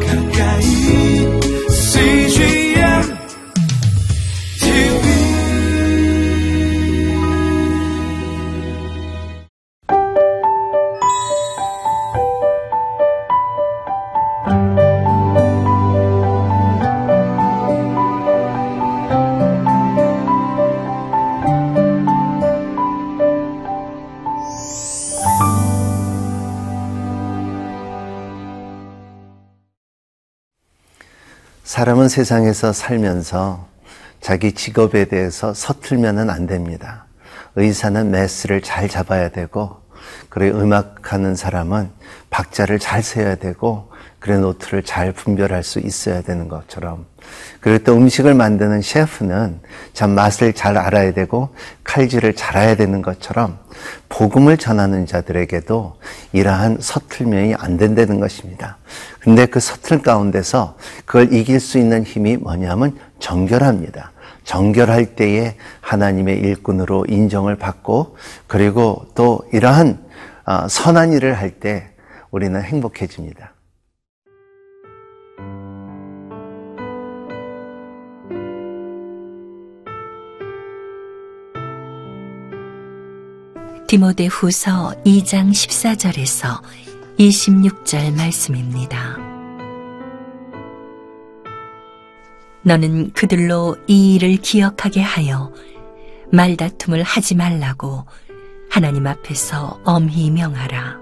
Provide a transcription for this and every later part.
가까 사람은 세상에서 살면서 자기 직업에 대해서 서툴면은 안 됩니다. 의사는 매스를 잘 잡아야 되고, 그래 음악하는 사람은 박자를 잘 세야 되고, 그래 노트를 잘 분별할 수 있어야 되는 것처럼, 그리고 또 음식을 만드는 셰프는 참 맛을 잘 알아야 되고 칼질을 잘해야 되는 것처럼 복음을 전하는 자들에게도 이러한 서툴면이 안 된다는 것입니다. 근데 그 서툴 가운데서 그걸 이길 수 있는 힘이 뭐냐면 정결합니다. 정결할 때에 하나님의 일꾼으로 인정을 받고 그리고 또 이러한 어, 선한 일을 할 때 우리는 행복해집니다. 디모데 후서 2장 14절에서 26절 말씀입니다. 너는 그들로 이 일을 기억하게 하여 말다툼을 하지 말라고 하나님 앞에서 엄히 명하라.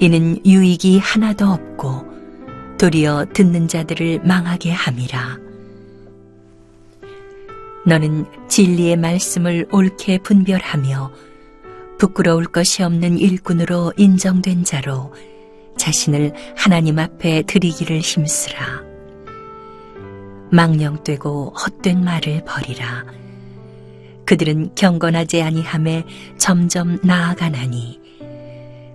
이는 유익이 하나도 없고 도리어 듣는 자들을 망하게 함이라. 너는 진리의 말씀을 옳게 분별하며 부끄러울 것이 없는 일꾼으로 인정된 자로 자신을 하나님 앞에 드리기를 힘쓰라. 망령되고 헛된 말을 버리라. 그들은 경건하지 아니함에 점점 나아가나니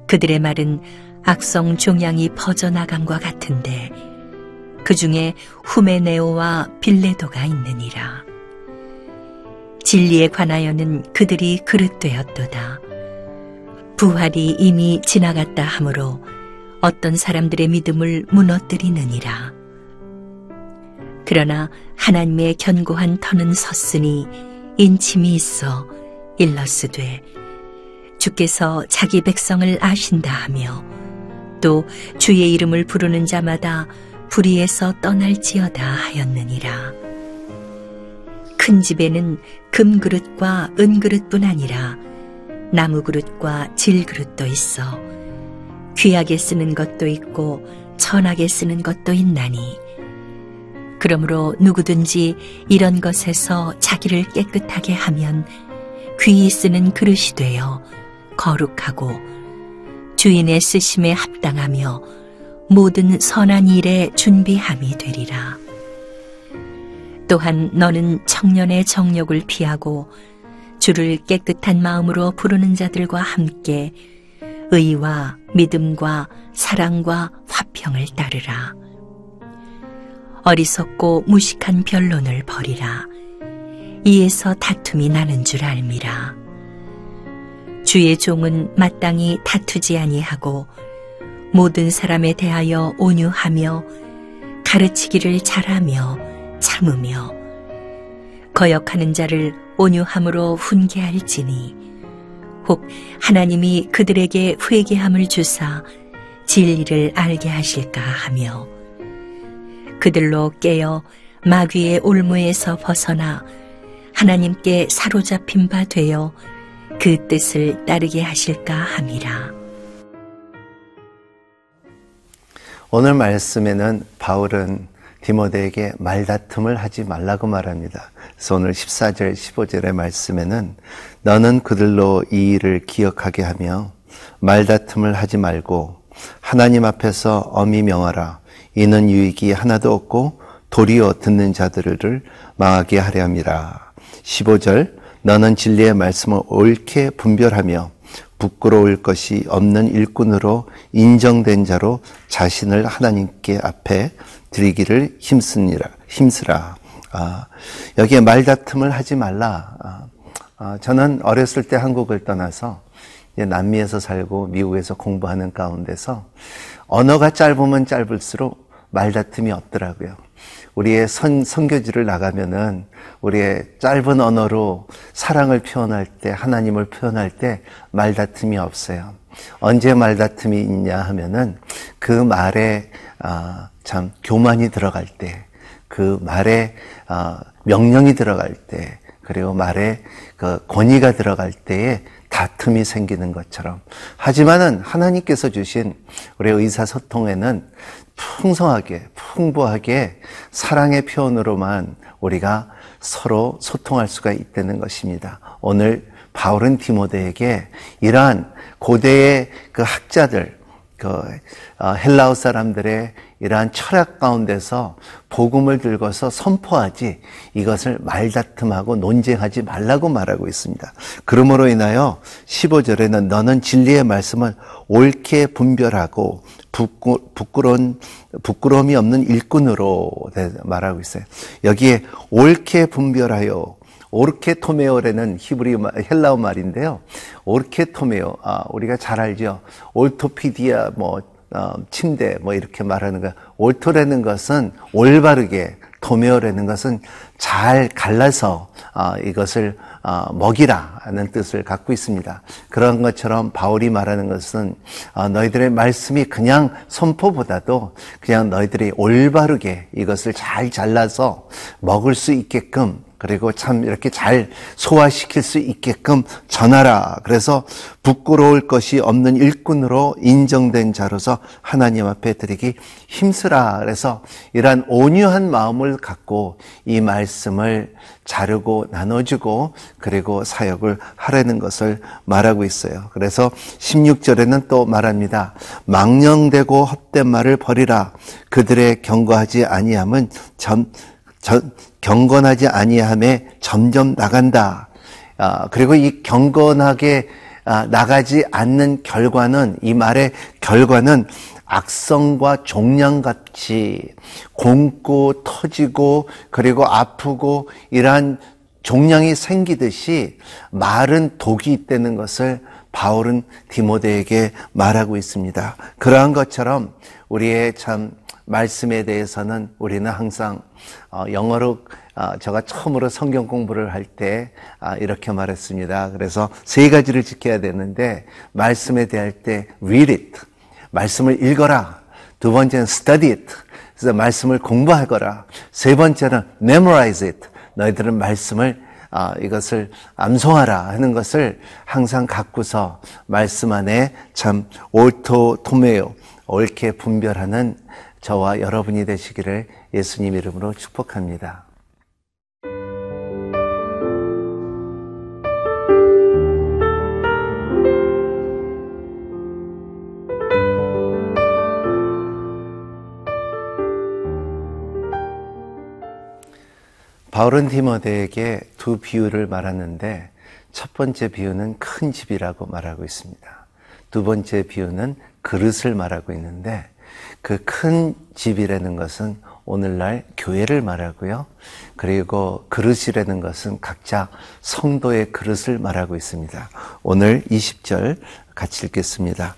그들의 말은 악성 종양이 퍼져나감과 같은데 그 중에 후메네오와 빌레도가 있느니라. 진리에 관하여는 그들이 그릇되었도다. 부활이 이미 지나갔다 하므로 어떤 사람들의 믿음을 무너뜨리느니라. 그러나 하나님의 견고한 터는 섰으니 인침이 있어 일러스되 주께서 자기 백성을 아신다 하며 또 주의 이름을 부르는 자마다 불의에서 떠날지어다 하였느니라. 큰 집에는 금그릇과 은그릇뿐 아니라 나무그릇과 질그릇도 있어 귀하게 쓰는 것도 있고 천하게 쓰는 것도 있나니 그러므로 누구든지 이런 것에서 자기를 깨끗하게 하면 귀히 쓰는 그릇이 되어 거룩하고 주인의 쓰심에 합당하며 모든 선한 일에 준비함이 되리라. 또한 너는 청년의 정욕을 피하고 주를 깨끗한 마음으로 부르는 자들과 함께 의와 믿음과 사랑과 화평을 따르라. 어리석고 무식한 변론을 버리라. 이에서 다툼이 나는 줄 알미라. 주의 종은 마땅히 다투지 아니하고 모든 사람에 대하여 온유하며 가르치기를 잘하며 참으며 거역하는 자를 온유함으로 훈계할지니 혹 하나님이 그들에게 회개함을 주사 진리를 알게 하실까 하며 그들로 깨어 마귀의 올무에서 벗어나 하나님께 사로잡힌 바 되어 그 뜻을 따르게 하실까 함이라. 오늘 말씀에는 바울은 디모데에게 말다툼을 하지 말라고 말합니다. 그래서 오늘 14절, 15절의 말씀에는 너는 그들로 이 일을 기억하게 하며 말다툼을 하지 말고 하나님 앞에서 엄히 명하라. 이는 유익이 하나도 없고 도리어 듣는 자들을 망하게 하려 함이라. 15절 너는 진리의 말씀을 옳게 분별하며 부끄러울 것이 없는 일꾼으로 인정된 자로 자신을 하나님께 앞에 드리기를 힘쓰니라 힘쓰라. 아, 여기에 말다툼을 하지 말라. 아, 아, 저는 어렸을 때 한국을 떠나서 이제 남미에서 살고 미국에서 공부하는 가운데서 언어가 짧으면 짧을수록 말다툼이 없더라고요. 우리의 선, 선교지를 나가면은 우리의 짧은 언어로 사랑을 표현할 때, 하나님을 표현할 때 말다툼이 없어요. 언제 말다툼이 있냐 하면은 그 말에 아, 참 교만이 들어갈 때, 그 말에 아, 명령이 들어갈 때, 그리고 말에 그 권위가 들어갈 때에 다툼이 생기는 것처럼. 하지만은 하나님께서 주신 우리 의사소통에는 풍성하게, 풍부하게 사랑의 표현으로만 우리가 서로 소통할 수가 있다는 것입니다. 오늘 바울은 디모데에게 이러한 고대의 그 학자들, 그 어, 헬라우 사람들의 이러한 철학 가운데서 복음을 들고서 선포하지 이것을 말다툼하고 논쟁하지 말라고 말하고 있습니다. 그러므로 인하여 15절에는 너는 진리의 말씀을 옳게 분별하고 부끄, 부끄러운 부끄러움이 없는 일꾼으로 말하고 있어요. 여기에 옳게 분별하여 오르케토메오라는 히브리 헬라어 말인데요. 오르케토메오, 아, 우리가 잘 알죠. 올토피디아, 뭐, 어, 침대, 뭐, 이렇게 말하는 거. 올토라는 것은 올바르게, 토메오라는 것은 잘 갈라서, 어, 이것을, 어, 먹이라 하는 뜻을 갖고 있습니다. 그런 것처럼 바울이 말하는 것은, 어, 너희들의 말씀이 그냥 선포보다도 그냥 너희들이 올바르게 이것을 잘 잘라서 먹을 수 있게끔 그리고 참 이렇게 잘 소화시킬 수 있게끔 전하라. 그래서 부끄러울 것이 없는 일꾼으로 인정된 자로서 하나님 앞에 드리기 힘쓰라. 그래서 이러한 온유한 마음을 갖고 이 말씀을 자르고 나눠주고 그리고 사역을 하라는 것을 말하고 있어요. 그래서 16절에는 또 말합니다. 망령되고 헛된 말을 버리라. 그들의 경고하지 아니함은 전, 전 경건하지 아니함에 점점 나간다. 아, 그리고 이 경건하게 아, 나가지 않는 결과는 이 말의 결과는 악성과 종량같이 곪고 터지고 그리고 아프고 이러한 종량이 생기듯이 말은 독이 있다는 것을 바울은 디모데에게 말하고 있습니다. 그러한 것처럼 우리의 참 말씀에 대해서는 우리는 항상 어, 영어로 어, 제가 처음으로 성경 공부를 할때 아, 이렇게 말했습니다. 그래서 세 가지를 지켜야 되는데 말씀에 대할 때 read it 말씀을 읽어라. 두 번째는 study it 그래서 말씀을 공부하거라. 세 번째는 memorize it 너희들은 말씀을 아, 이것을 암송하라 하는 것을 항상 갖고서 말씀 안에 참 옳토 토메오 옳게 분별하는 저와 여러분이 되시기를 예수님 이름으로 축복합니다. 바울은 디모데에게 두 비유를 말하는데 첫 번째 비유는 큰 집이라고 말하고 있습니다. 두 번째 비유는 그릇을 말하고 있는데 그 큰 집이라는 것은 오늘날 교회를 말하고요. 그리고 그릇이라는 것은 각자 성도의 그릇을 말하고 있습니다. 오늘 20절 같이 읽겠습니다.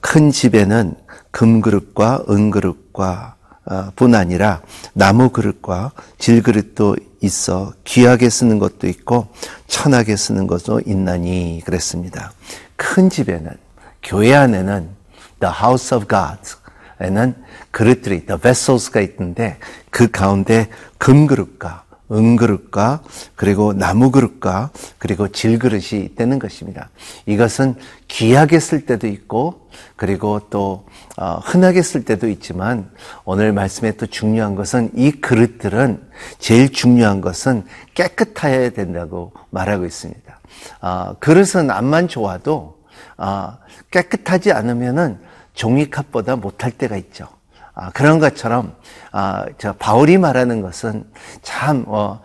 큰 집에는 금그릇과 은그릇과 어, 뿐 아니라 나무 그릇과 질그릇도 있어 귀하게 쓰는 것도 있고 천하게 쓰는 것도 있나니 그랬습니다. 큰 집에는 교회 안에는 the house of God 에는 그릇들이 the vessels가 있는데 그 가운데 금그릇과 은그릇과 그리고 나무그릇과 그리고 질그릇이 있다는 것입니다. 이것은 귀하게 쓸 때도 있고 그리고 또 어, 흔하게 쓸 때도 있지만 오늘 말씀에 또 중요한 것은 이 그릇들은 제일 중요한 것은 깨끗해야 된다고 말하고 있습니다. 어, 그릇은 앞만 좋아도 어, 깨끗하지 않으면은 종이컵보다 못할 때가 있죠. 아, 그런 것처럼 아, 저 바울이 말하는 것은 참큰 어,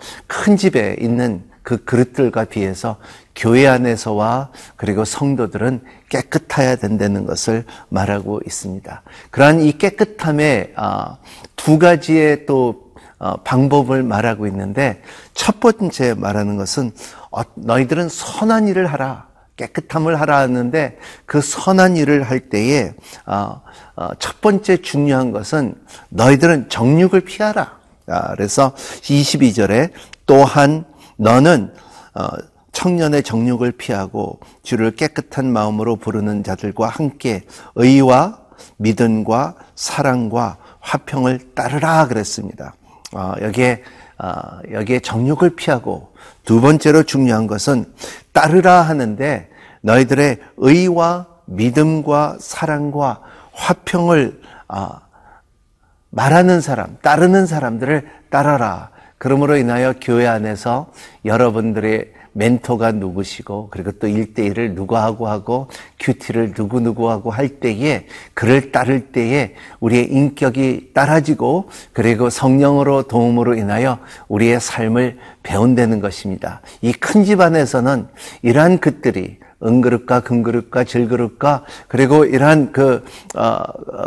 집에 있는 그 그릇들과 비해서 교회 안에서와 그리고 성도들은 깨끗해야 된다는 것을 말하고 있습니다. 그러한 이 깨끗함의 아, 두 가지의 또 어, 방법을 말하고 있는데 첫 번째 말하는 것은 어, 너희들은 선한 일을 하라. 깨끗함을 하라 하는데 그 선한 일을 할 때에 어, 어, 첫 번째 중요한 것은 너희들은 정육을 피하라. 아, 그래서 22절에 또한 너는 어, 청년의 정육을 피하고 주를 깨끗한 마음으로 부르는 자들과 함께 의와 믿음과 사랑과 화평을 따르라 그랬습니다. 어, 여기에 어, 여기에 정욕을 피하고 두 번째로 중요한 것은 따르라 하는데 너희들의 의와 믿음과 사랑과 화평을 어, 말하는 사람, 따르는 사람들을 따라라. 그러므로 인하여 교회 안에서 여러분들의 멘토가 누구시고 그리고 또 1대1을 누구하고 하고 큐티를 누구누구하고 할 때에 그를 따를 때에 우리의 인격이 따라지고 그리고 성령으로 도움으로 인하여 우리의 삶을 배운다는 것입니다. 이 큰 집안에서는 이러한 것들이 은그릇과 금그릇과 질그릇과 그리고 이러한 그 어,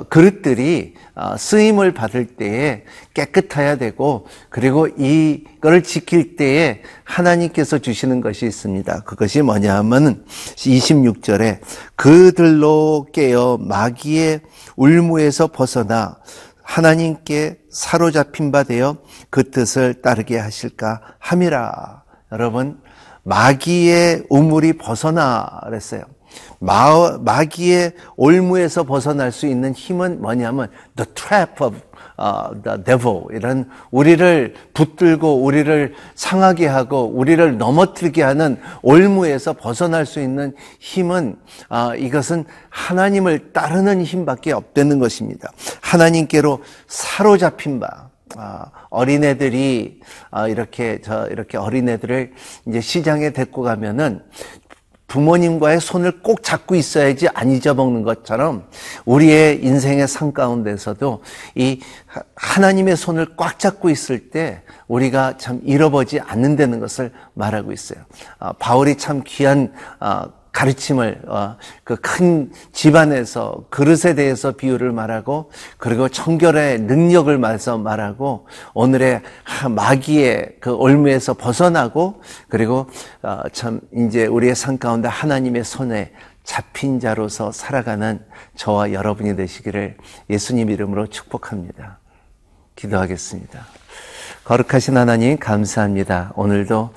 그릇들이 어, 쓰임을 받을 때에 깨끗해야 되고 그리고 이걸 지킬 때에 하나님께서 주시는 것이 있습니다. 그것이 뭐냐 하면은 26절에 그들로 깨어 마귀의 울무에서 벗어나 하나님께 사로잡힌 바 되어 그 뜻을 따르게 하실까 함이라. 여러분 마귀의 우물이 벗어나 그랬어요. 마, 마귀의 올무에서 벗어날 수 있는 힘은 뭐냐면 the trap of uh, the devil 이런 우리를 붙들고 우리를 상하게 하고 우리를 넘어뜨리게 하는 올무에서 벗어날 수 있는 힘은 uh, 이것은 하나님을 따르는 힘밖에 없다는 것입니다. 하나님께로 사로잡힌 바 아, 어린애들이 아, 이렇게 저 이렇게 어린애들을 이제 시장에 데리고 가면은 부모님과의 손을 꼭 잡고 있어야지 안 잊어먹는 것처럼 우리의 인생의 삶 가운데서도 이 하나님의 손을 꽉 잡고 있을 때 우리가 참 잃어버지 않는다는 것을 말하고 있어요. 아, 바울이 참 귀한 가르침을 어, 그큰 집안에서 그릇에 대해서 비유를 말하고 그리고 청결의 능력을 말해서 말하고 오늘의 마귀의 그 올무에서 벗어나고 그리고 어, 참 이제 우리의 삶 가운데 하나님의 손에 잡힌 자로서 살아가는 저와 여러분이 되시기를 예수님 이름으로 축복합니다. 기도하겠습니다. 거룩하신 하나님 감사합니다. 오늘도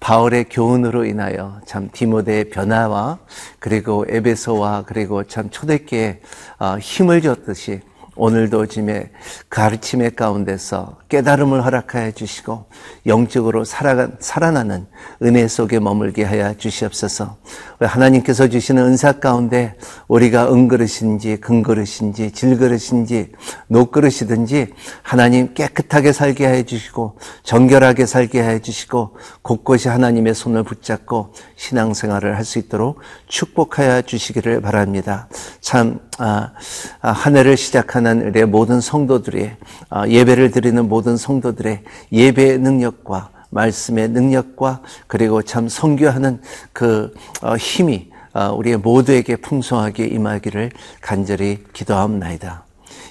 바울의 교훈으로 인하여 참 디모데의 변화와 그리고 에베소와 그리고 참 초대교회에 어, 힘을 줬듯이 오늘도 짐의 가르침의 가운데서 깨달음을 허락하여 주시고 영적으로 살아, 살아나는 은혜 속에 머물게 하여 주시옵소서. 하나님께서 주시는 은사 가운데 우리가 은그릇인지 금그릇인지 질그릇인지 녹그릇이든지 하나님 깨끗하게 살게 하여 주시고 정결하게 살게 하여 주시고 곳곳이 하나님의 손을 붙잡고 신앙생활을 할 수 있도록 축복하여 주시기를 바랍니다. 참 아, 아, 한 해를 시작하는 우리의 모든 성도들의 아, 예배를 드리는 모든 성도들의 예배의 능력과 말씀의 능력과 그리고 참 성교하는 그 어, 힘이 어, 우리의 모두에게 풍성하게 임하기를 간절히 기도합나이다.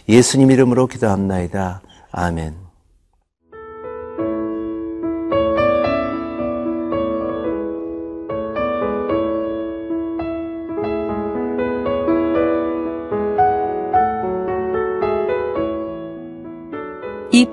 예수님 이름으로 기도합나이다. 아멘.